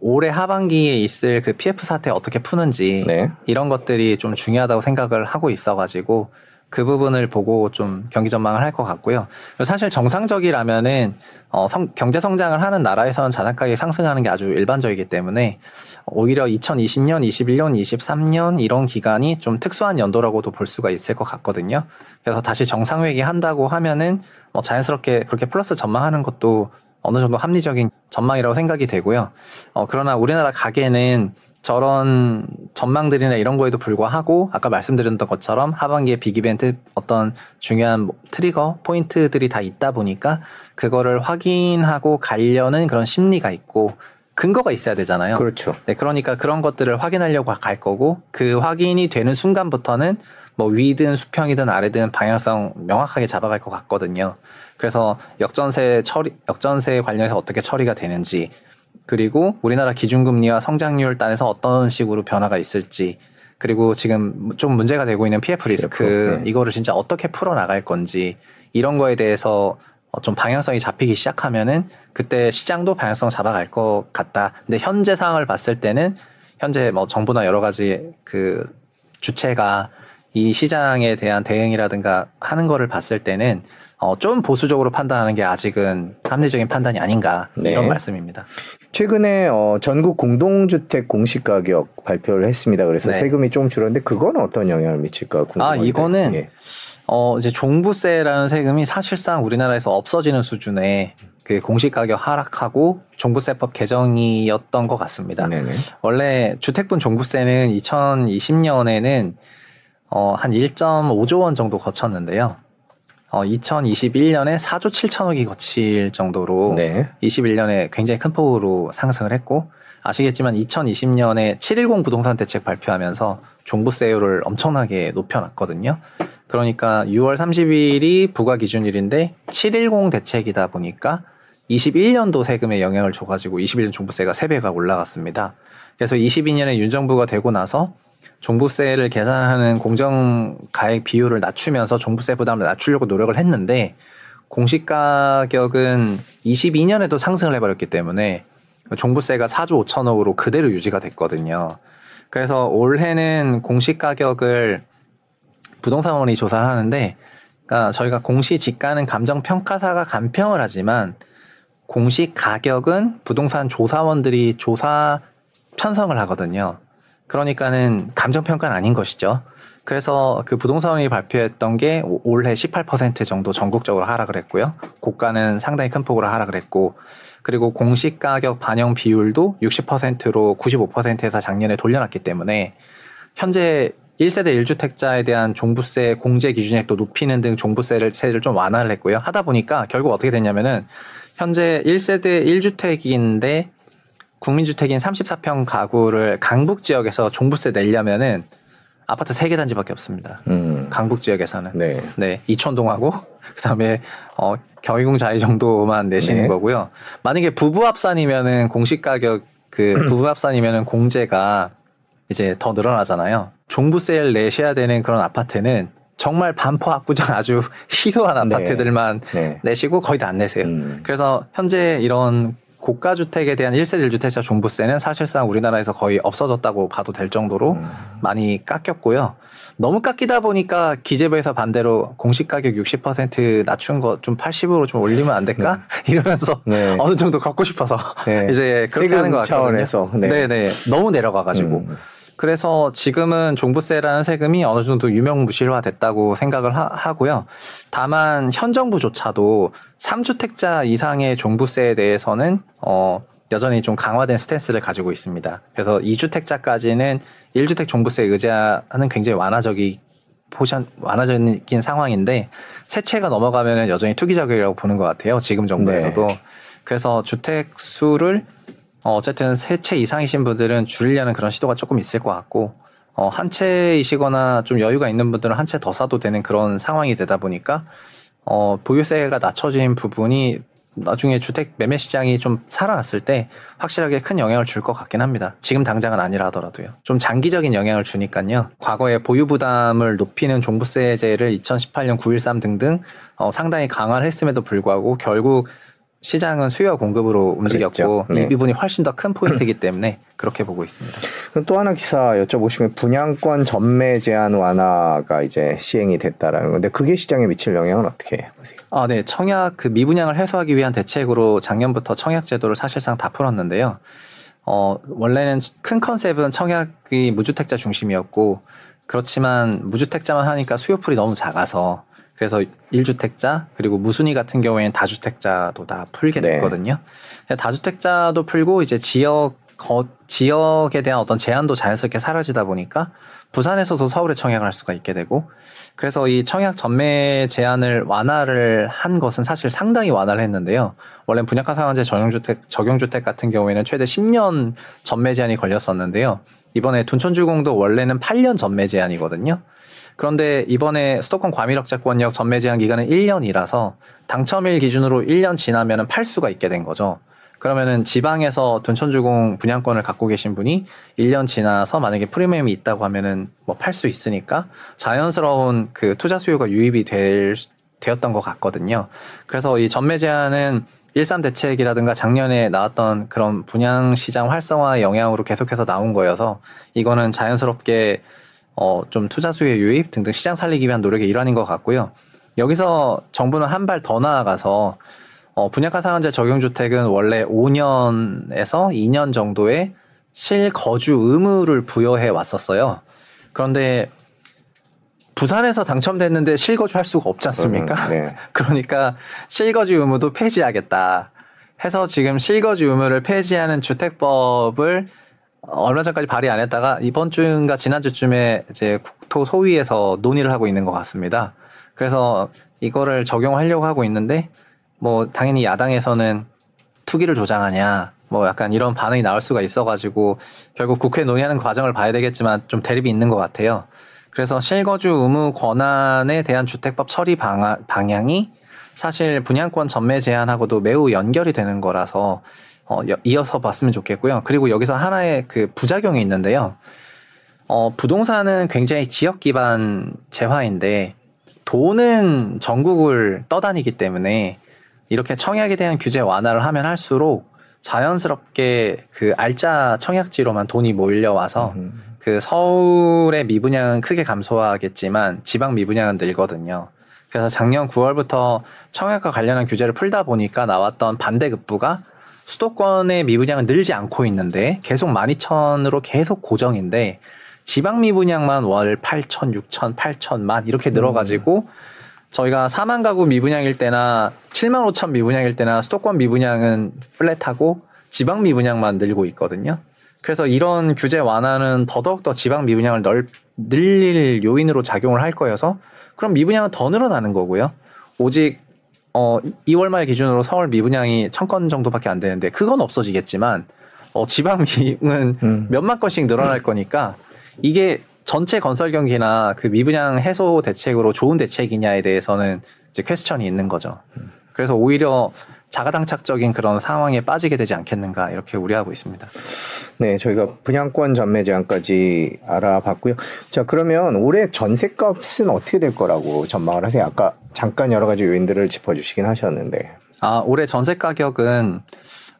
올해 하반기에 있을 그 PF 사태 어떻게 푸는지
네.
이런 것들이 좀 중요하다고 생각을 하고 있어가지고 그 부분을 보고 좀 경기 전망을 할 것 같고요. 사실 정상적이라면은 어, 성- 경제 성장을 하는 나라에서는 자산 가격이 상승하는 게 아주 일반적이기 때문에 오히려 2020년, 21년, 23년 이런 기간이 좀 특수한 연도라고도 볼 수가 있을 것 같거든요. 그래서 다시 정상 회귀 한다고 하면은 뭐 자연스럽게 그렇게 플러스 전망하는 것도 어느 정도 합리적인 전망이라고 생각이 되고요. 어, 그러나 우리나라 가계는 저런 전망들이나 이런 거에도 불구하고 아까 말씀드렸던 것처럼 하반기에 빅이벤트 어떤 중요한 뭐 트리거 포인트들이 다 있다 보니까 그거를 확인하고 가려는 그런 심리가 있고 근거가 있어야 되잖아요.
그렇죠.
네, 그러니까 그런 것들을 확인하려고 갈 거고 그 확인이 되는 순간부터는 뭐 위든 수평이든 아래든 방향성 명확하게 잡아갈 것 같거든요. 그래서 역전세 처리, 역전세 관련해서 어떻게 처리가 되는지 그리고 우리나라 기준금리와 성장률 단에서 어떤 식으로 변화가 있을지 그리고 지금 좀 문제가 되고 있는 PF 리스크
PF, 네.
이거를 진짜 어떻게 풀어 나갈 건지 이런 거에 대해서 어, 좀 방향성이 잡히기 시작하면은 그때 시장도 방향성 잡아갈 것 같다. 근데 현재 상황을 봤을 때는 현재 뭐 정부나 여러 가지 그 주체가 이 시장에 대한 대응이라든가 하는 거를 봤을 때는 어, 좀 보수적으로 판단하는 게 아직은 합리적인 판단이 아닌가
네.
이런 말씀입니다.
최근에 어, 전국 공동주택 공시 가격 발표를 했습니다. 그래서
네.
세금이 좀 줄었는데 그건 어떤 영향을 미칠까 궁금한데.
아, 이거는
예.
어, 이제 종부세라는 세금이 사실상 우리나라에서 없어지는 수준의 그 공시가격 하락하고 종부세법 개정이었던 것 같습니다.
네네.
원래 주택분 종부세는 2020년에는 어, 한 1.5조 원 정도 거쳤는데요. 어, 2021년에 4조 7천억이 거칠 정도로
네.
21년에 굉장히 큰 폭으로 상승을 했고 아시겠지만 2020년에 710 부동산 대책 발표하면서 종부세율을 엄청나게 높여놨거든요. 그러니까 6월 30일이 부과 기준일인데 710 대책이다 보니까 21년도 세금에 영향을 줘가지고 21년 종부세가 3배가 올라갔습니다. 그래서 22년에 윤 정부가 되고 나서 종부세를 계산하는 공정 가액 비율을 낮추면서 종부세 부담을 낮추려고 노력을 했는데 공시 가격은 22년에도 상승을 해버렸기 때문에 종부세가 4조 5천억으로 그대로 유지가 됐거든요. 그래서 올해는 공시 가격을 부동산원이 조사를 하는데 그러니까 저희가 공시 지가는 감정 평가사가 감평을 하지만 공시 가격은 부동산 조사원들이 조사 편성을 하거든요. 그러니까는 감정평가는 아닌 것이죠. 그래서 그 부동산원이 발표했던 게 올해 18% 정도 전국적으로 하락을 했고요. 고가는 상당히 큰 폭으로 하락을 했고 그리고 공시 가격 반영 비율도 60%로 95%에서 작년에 돌려놨기 때문에 현재 1세대 1주택자에 대한 종부세 공제 기준액도 높이는 등 종부세를 세를 좀 완화를 했고요. 하다 보니까 결국 어떻게 됐냐면은 현재 1세대 1주택인데 국민주택인 34평 가구를 강북 지역에서 종부세 내려면은 아파트 3개 단지밖에 없습니다. 음. 강북 지역에서는. 네. 네. 이촌동하고 그다음에 어 경희궁 자이 정도만 내시는 네. 거고요. 만약에 부부 합산이면은 공시 가격 그 부부 합산이면은 공제가 이제 더 늘어나잖아요. 종부세를 내셔야 되는 그런 아파트는 정말 반포 압구정 아주 희소한 네. 아파트들만 네. 내시고 거의 다 안 내세요. 음. 그래서 현재 이런 고가 주택에 대한 1세대 1주택자 종부세는 사실상 우리나라에서 거의 없어졌다고 봐도 될 정도로 음. 많이 깎였고요. 너무 깎이다 보니까 기재부에서 반대로 공시 가격 60% 낮춘 거 좀 80으로 좀 올리면 안 될까? 네. 이러면서 네. 어느 정도 걷고 싶어서 네. 이제 그렇게 하는 것 같거든요. 차원에서. 네. 네, 너무 내려가 가지고. 음. 그래서 지금은 종부세라는 세금이 어느 정도 유명무실화 됐다고 생각을 하, 고요 다만 현 정부조차도 3주택자 이상의 종부세에 대해서는 어 여전히 좀 강화된 스탠스를 가지고 있습니다. 그래서 2주택자까지는 1주택 종부세에 의지하는 굉장히 완화적이 포션 완화적인 상황인데 세채가 넘어가면 여전히 투기 자격이라고 보는 것 같아요. 지금 정부에서도. 네. 그래서 주택 수를 어, 어쨌든 세 채 이상이신 분들은 줄이려는 그런 시도가 조금 있을 것 같고 어, 한 채이시거나 좀 여유가 있는 분들은 한 채 더 사도 되는 그런 상황이 되다 보니까 어, 보유세가 낮춰진 부분이 나중에 주택 매매 시장이 좀 살아났을 때 확실하게 큰 영향을 줄 것 같긴 합니다. 지금 당장은 아니라 하더라도요. 좀 장기적인 영향을 주니까요. 과거에 보유 부담을 높이는 종부세제를 2018년 9.13 등등 어, 상당히 강화를 했음에도 불구하고 결국 시장은 수요 공급으로 움직였고 네. 이 부분이 훨씬 더 큰 포인트이기 때문에 그렇게 보고 있습니다.
그럼 또 하나 기사 여쭤보시면 분양권 전매 제한 완화가 이제 시행이 됐다라는 건데 그게 시장에 미칠 영향은 어떻게 보세요?
아, 네. 청약 그 미분양을 해소하기 위한 대책으로 작년부터 청약 제도를 사실상 다 풀었는데요. 어, 원래는 큰 컨셉은 청약이 무주택자 중심이었고 그렇지만 무주택자만 하니까 수요풀이 너무 작아서 그래서 1주택자 그리고 무순위 같은 경우에는 다주택자도 다 풀게 네. 됐거든요. 네. 다주택자도 풀고 이제 지역 거, 지역에 대한 어떤 제한도 자연스럽게 사라지다 보니까 부산에서도 서울에 청약을 할 수가 있게 되고 그래서 이 청약 전매 제한을 완화를 한 것은 사실 상당히 완화를 했는데요. 원래 분양가 상한제 적용주택 적용주택 같은 경우에는 최대 10년 전매 제한이 걸렸었는데요. 이번에 둔촌주공도 원래는 8년 전매 제한이거든요. 그런데 이번에 수도권 과밀억자권역 전매 제한 기간은 1년이라서 당첨일 기준으로 1년 지나면은 팔 수가 있게 된 거죠. 그러면은 지방에서 둔촌주공 분양권을 갖고 계신 분이 1년 지나서 만약에 프리미엄이 있다고 하면은 뭐 팔 수 있으니까 자연스러운 그 투자 수요가 유입이 될, 되었던 것 같거든요. 그래서 이 전매 제한은 일삼 대책이라든가 작년에 나왔던 그런 분양 시장 활성화의 영향으로 계속해서 나온 거여서 이거는 자연스럽게 어, 좀 투자 수의 유입 등등 시장 살리기 위한 노력의 일환인 것 같고요. 여기서 정부는 한 발 더 나아가서 어, 분양가 상한제 적용 주택은 원래 5년에서 2년 정도의 실거주 의무를 부여해 왔었어요. 그런데 부산에서 당첨됐는데 실거주 할 수가 없지 않습니까? 음, 네. 그러니까 실거주 의무도 폐지하겠다. 해서 지금 실거주 의무를 폐지하는 주택법을 얼마 전까지 발의 안 했다가 이번 주인가 지난주쯤에 이제 국토 소위에서 논의를 하고 있는 것 같습니다. 그래서 이거를 적용하려고 하고 있는데 뭐 당연히 야당에서는 투기를 조장하냐 뭐 약간 이런 반응이 나올 수가 있어가지고 결국 국회 논의하는 과정을 봐야 되겠지만 좀 대립이 있는 것 같아요. 그래서 실거주 의무 권한에 대한 주택법 처리 방향이 사실 분양권 전매 제한하고도 매우 연결이 되는 거라서 어, 이어서 봤으면 좋겠고요. 그리고 여기서 하나의 그 부작용이 있는데요. 어, 부동산은 굉장히 지역 기반 재화인데 돈은 전국을 떠다니기 때문에 이렇게 청약에 대한 규제 완화를 하면 할수록 자연스럽게 그 알짜 청약지로만 돈이 몰려와서 그그 서울의 미분양은 크게 감소하겠지만 지방 미분양은 늘거든요. 그래서 작년 9월부터 청약과 관련한 규제를 풀다 보니까 나왔던 반대급부가 수도권의 미분양은 늘지 않고 있는데 계속 12,000으로 계속 고정인데 지방 미분양만 월 8천, 6천, 8천만 이렇게 늘어가지고 저희가 4만 가구 미분양일 때나 7만 5천 미분양일 때나 수도권 미분양은 플랫하고 지방 미분양만 늘고 있거든요. 그래서 이런 규제 완화는 더더욱더 지방 미분양을 넓, 늘릴 요인으로 작용을 할 거여서 그럼 미분양은 더 늘어나는 거고요. 오직 어 2월 말 기준으로 서울 미분양이 천 건 정도밖에 안 되는데 그건 없어지겠지만 어 지방 미은
음.
몇만 건씩 늘어날 거니까 이게 전체 건설 경기나 그 미분양 해소 대책으로 좋은 대책이냐에 대해서는 이제 퀘스천이 있는 거죠. 그래서 오히려 자가당착적인 그런 상황에 빠지게 되지 않겠는가 이렇게 우려하고 있습니다.
네, 저희가 분양권 전매 제한까지 알아봤고요. 자, 그러면 올해 전세값은 어떻게 될 거라고 전망을 하세요? 아까 잠깐 여러 가지 요인들을 짚어주시긴 하셨는데.
아, 올해 전세 가격은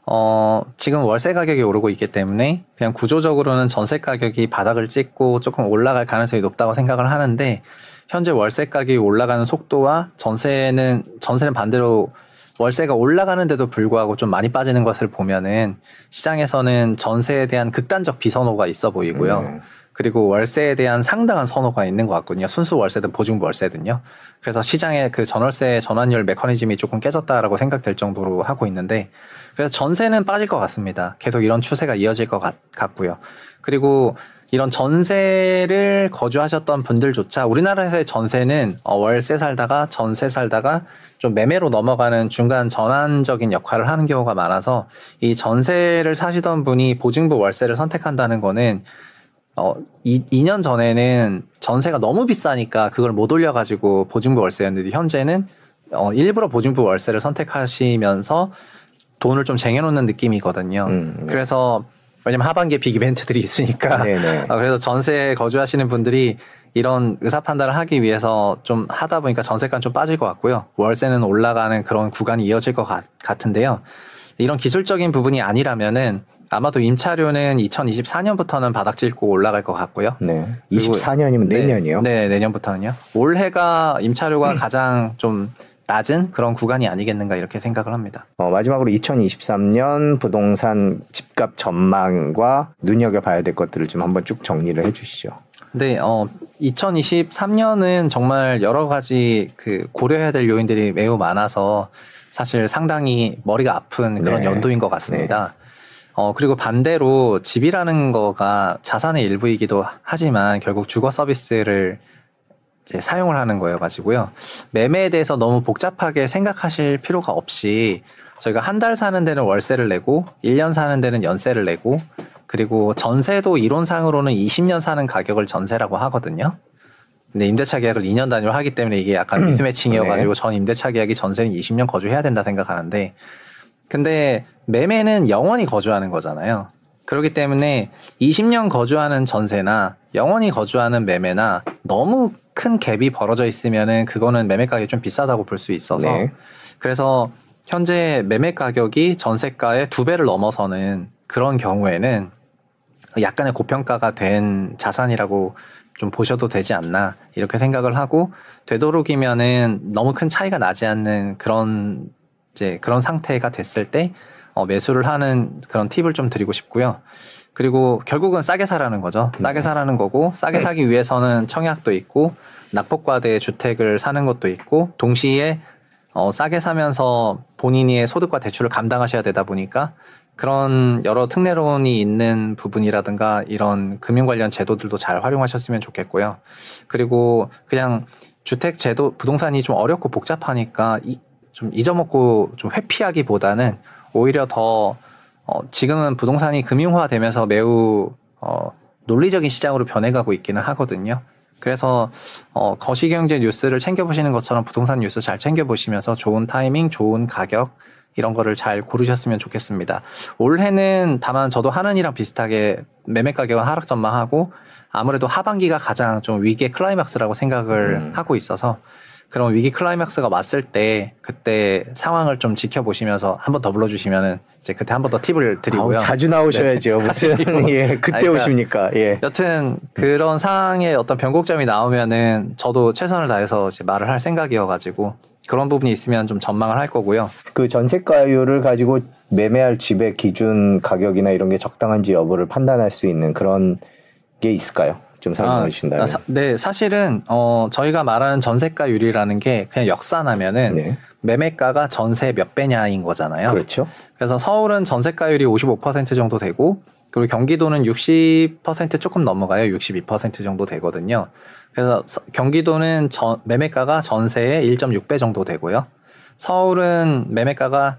어, 지금 월세 가격이 오르고 있기 때문에 그냥 구조적으로는 전세 가격이 바닥을 찍고 조금 올라갈 가능성이 높다고 생각을 하는데 현재 월세 가격이 올라가는 속도와 전세는 전세는 반대로 월세가 올라가는데도 불구하고 좀 많이 빠지는 것을 보면은 시장에서는 전세에 대한 극단적 비선호가 있어 보이고요.
네.
그리고 월세에 대한 상당한 선호가 있는 것 같거든요. 순수 월세든 보증부 월세든요. 그래서 시장의 그 전월세 전환율 메커니즘이 조금 깨졌다라고 생각될 정도로 하고 있는데 그래서 전세는 빠질 것 같습니다. 계속 이런 추세가 이어질 것 같, 같고요. 그리고 이런 전세를 거주하셨던 분들조차 우리나라에서의 전세는 어, 월세 살다가 전세 살다가 좀 매매로 넘어가는 중간 전환적인 역할을 하는 경우가 많아서 이 전세를 사시던 분이 보증부 월세를 선택한다는 거는 어, 이, 2년 전에는 전세가 너무 비싸니까 그걸 못 올려가지고 보증부 월세였는데 현재는 어, 일부러 보증부 월세를 선택하시면서 돈을 좀 쟁여놓는 느낌이거든요.
음, 네.
그래서 왜냐면 하반기에 빅 이벤트들이 있으니까.
네네.
어, 그래서 전세에 거주하시는 분들이 이런 의사 판단을 하기 위해서 좀 하다 보니까 전세가 좀 빠질 것 같고요. 월세는 올라가는 그런 구간이 이어질 것 같, 같은데요. 이런 기술적인 부분이 아니라면은 아마도 임차료는 2024년부터는 바닥 찔고 올라갈 것 같고요.
네.
그리고-
24년이면
네,
내년이요?
네, 내년부터는요. 올해가 임차료가 가장 좀 낮은 그런 구간이 아니겠는가 이렇게 생각을 합니다.
어, 마지막으로 2023년 부동산 집값 전망과 눈여겨봐야 될 것들을 좀 한번 쭉 정리를 해주시죠.
근데 어 2023년은 정말 여러 가지 그 고려해야 될 요인들이 매우 많아서 사실 상당히 머리가 아픈 그런
네.
연도인 것 같습니다. 어 그리고 반대로 집이라는 거가 자산의 일부이기도 하지만 결국 주거 서비스를 이제 사용을 하는 거여 가지고요. 매매에 대해서 너무 복잡하게 생각하실 필요가 없이 저희가 한 달 사는 데는 월세를 내고 1년 사는 데는 연세를 내고 그리고 전세도 이론상으로는 20년 사는 가격을 전세라고 하거든요. 근데 임대차 계약을 2년 단위로 하기 때문에 이게 약간 미스매칭이어가지고 전 임대차 계약이 전세는 20년 거주해야 된다 생각하는데 근데 매매는 영원히 거주하는 거잖아요. 그렇기 때문에 20년 거주하는 전세나 영원히 거주하는 매매나 너무 큰 갭이 벌어져 있으면은 그거는 매매 가격이 좀 비싸다고 볼 수 있어서
네.
그래서 현재 매매 가격이 전세가의 두 배를 넘어서는 그런 경우에는 약간의 고평가가 된 자산이라고 좀 보셔도 되지 않나 이렇게 생각을 하고 되도록이면은 너무 큰 차이가 나지 않는 그런 이제 그런 상태가 됐을 때 어, 매수를 하는 그런 팁을 좀 드리고 싶고요. 그리고 결국은 싸게 사라는 거죠. 싸게 사라는 거고 싸게 사기 위해서는 청약도 있고 낙폭과대 주택을 사는 것도 있고 동시에 어, 싸게 사면서 본인의 소득과 대출을 감당하셔야 되다 보니까 그런 여러 특례론이 있는 부분이라든가 이런 금융 관련 제도들도 잘 활용하셨으면 좋겠고요. 그리고 그냥 주택 제도 부동산이 좀 어렵고 복잡하니까 이, 좀 잊어먹고 좀 회피하기보다는 오히려 더 어, 지금은 부동산이 금융화되면서 매우 어, 논리적인 시장으로 변해가고 있기는 하거든요. 그래서 어, 거시경제 뉴스를 챙겨보시는 것처럼 부동산 뉴스 잘 챙겨보시면서 좋은 타이밍, 좋은 가격 이런 거를 잘 고르셨으면 좋겠습니다. 올해는 다만 저도 한은이랑 비슷하게 매매 가격은 하락 전망하고 아무래도 하반기가 가장 좀 위기의 클라이막스라고 생각을
음.
하고 있어서 그런 위기 클라이맥스가 왔을 때 그때 상황을 좀 지켜보시면서 한 번 더 불러주시면은 이제 그때 한 번 더 팁을 드리고요.
아우, 자주 나오셔야죠.
네.
무슨 예 그때
그러니까
오십니까? 예.
여튼 그런 상황에 어떤 변곡점이 나오면은 저도 최선을 다해서 이제 말을 할 생각이어가지고 그런 부분이 있으면 좀 전망을 할 거고요.
그 전세가율을 가지고 매매할 집의 기준 가격이나 이런 게 적당한지 여부를 판단할 수 있는 그런 게 있을까요? 좀 설명해 주신다면.
아, 사- 네, 사실은 어 저희가 말하는 전세가율이라는 게 그냥 역산하면은
네.
매매가가 전세 몇 배냐인 거잖아요.
그렇죠.
그래서 서울은 전세가율이 55% 정도 되고 그리고 경기도는 60% 조금 넘어가요. 62% 정도 되거든요. 그래서 서- 경기도는 전- 매매가가 전세의 1.6배 정도 되고요. 서울은 매매가가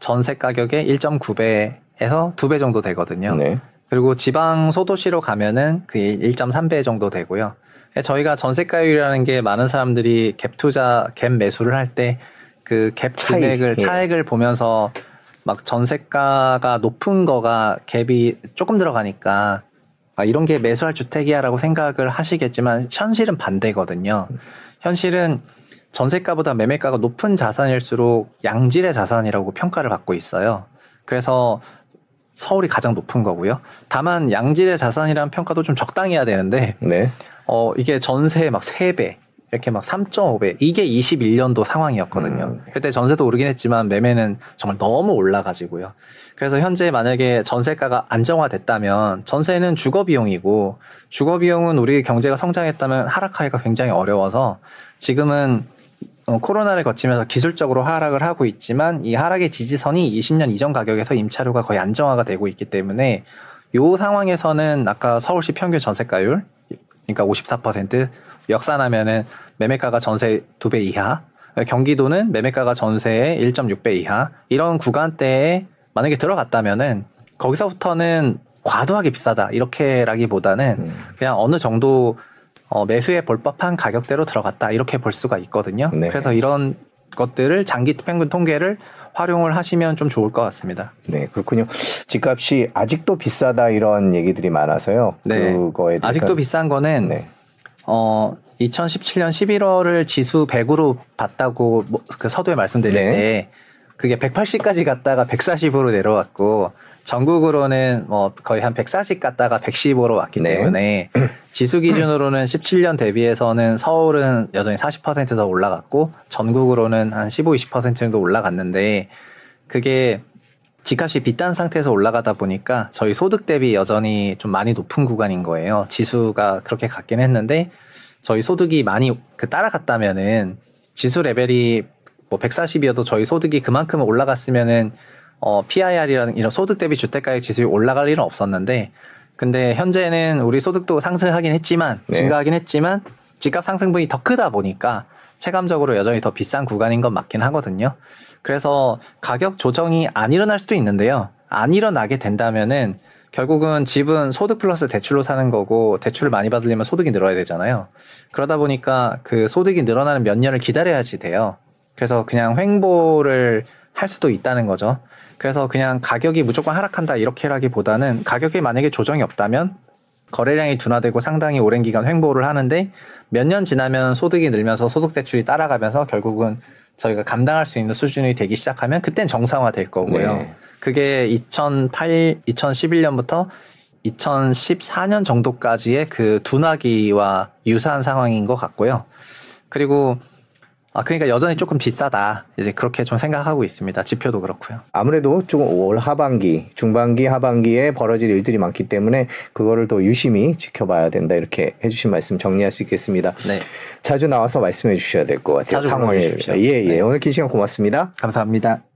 전세 가격의 1.9배에서 2배 정도 되거든요.
네.
그리고 지방 소도시로 가면은 그 1.3배 정도 되고요. 저희가 전세가율이라는 게 많은 사람들이 갭 투자, 갭 매수를 할 때 그 갭
차익,
금액을
예.
차액을 보면서 막 전세가가 높은 거가 갭이 조금 들어가니까 아, 이런 게 매수할 주택이야라고 생각을 하시겠지만 현실은 반대거든요. 현실은 전세가보다 매매가가 높은 자산일수록 양질의 자산이라고 평가를 받고 있어요. 그래서 서울이 가장 높은 거고요. 다만 양질의 자산이라는 평가도 좀 적당히 해야 되는데
네.
어 이게 전세 막 3배 이렇게 막 3.5배 이게 21년도 상황이었거든요.
음.
그때 전세도 오르긴 했지만 매매는 정말 너무 올라가지고요. 그래서 현재 만약에 전세가가 안정화됐다면 전세는 주거 비용이고 주거 비용은 우리 경제가 성장했다면 하락하기가 굉장히 어려워서 지금은 어, 코로나를 거치면서 기술적으로 하락을 하고 있지만 이 하락의 지지선이 20년 이전 가격에서 임차료가 거의 안정화가 되고 있기 때문에 요 상황에서는 아까 서울시 평균 전세가율 그러니까 54% 역산하면은 매매가가 전세 두 배 이하 경기도는 매매가가 전세의 1.6배 이하 이런 구간대에 만약에 들어갔다면은 거기서부터는 과도하게 비싸다 이렇게라기보다는
음.
그냥 어느 정도 어, 매수에 볼 법한 가격대로 들어갔다 이렇게 볼 수가 있거든요.
네.
그래서 이런 것들을 장기 평균 통계를 활용을 하시면 좀 좋을 것 같습니다.
네, 그렇군요. 집값이 아직도 비싸다 이런 얘기들이 많아서요.
네.
그거에 대해서
아직도 비싼 거는
네.
어 2017년 11월을 지수 100으로 봤다고 뭐- 그 서두에 말씀드릴
네.
때 그게 180까지 갔다가 140으로 내려왔고 전국으로는 뭐 거의 한 140 갔다가 110으로 왔기
네.
때문에 지수 기준으로는 17년 대비해서는 서울은 여전히 40%더 올라갔고 전국으로는 한 15, 20% 정도 올라갔는데 그게 집값이 비싼 상태에서 올라가다 보니까 저희 소득 대비 여전히 좀 많이 높은 구간인 거예요. 지수가 그렇게 갔긴 했는데 저희 소득이 많이 그 따라갔다면은 지수 레벨이 뭐 140이어도 저희 소득이 그만큼 올라갔으면은 어 PIR이라는 이런 소득 대비 주택 가격 지수가 올라갈 일은 없었는데 근데 현재는 우리 소득도 상승하긴 했지만
네.
증가하긴 했지만 집값 상승분이 더 크다 보니까 체감적으로 여전히 더 비싼 구간인 건 맞긴 하거든요. 그래서 가격 조정이 안 일어날 수도 있는데요. 안 일어나게 된다면은 결국은 집은 소득 플러스 대출로 사는 거고 대출을 많이 받으려면 소득이 늘어야 되잖아요. 그러다 보니까 그 소득이 늘어나는 몇 년을 기다려야지 돼요. 그래서 그냥 횡보를 할 수도 있다는 거죠. 그래서 그냥 가격이 무조건 하락한다 이렇게라기보다는 가격에 만약에 조정이 없다면 거래량이 둔화되고 상당히 오랜 기간 횡보를 하는데 몇 년 지나면 소득이 늘면서 소득 대출이 따라가면서 결국은 저희가 감당할 수 있는 수준이 되기 시작하면 그땐 정상화 될 거고요.
네.
그게 2008, 2011년부터 2014년 정도까지의 그 둔화기와 유사한 상황인 것 같고요. 그리고 아 그러니까 여전히 조금 비싸다 이제 그렇게 좀 생각하고 있습니다. 지표도 그렇고요.
아무래도 좀올 하반기, 중반기, 하반기에 벌어질 일들이 많기 때문에 그거를 또 유심히 지켜봐야 된다 이렇게 해주신 말씀 정리할 수 있겠습니다.
네,
자주 나와서 말씀해 주셔야 될 것 같아요.
자주. 불러주십시오.
예, 예.
네.
오늘 긴 시간 고맙습니다.
감사합니다.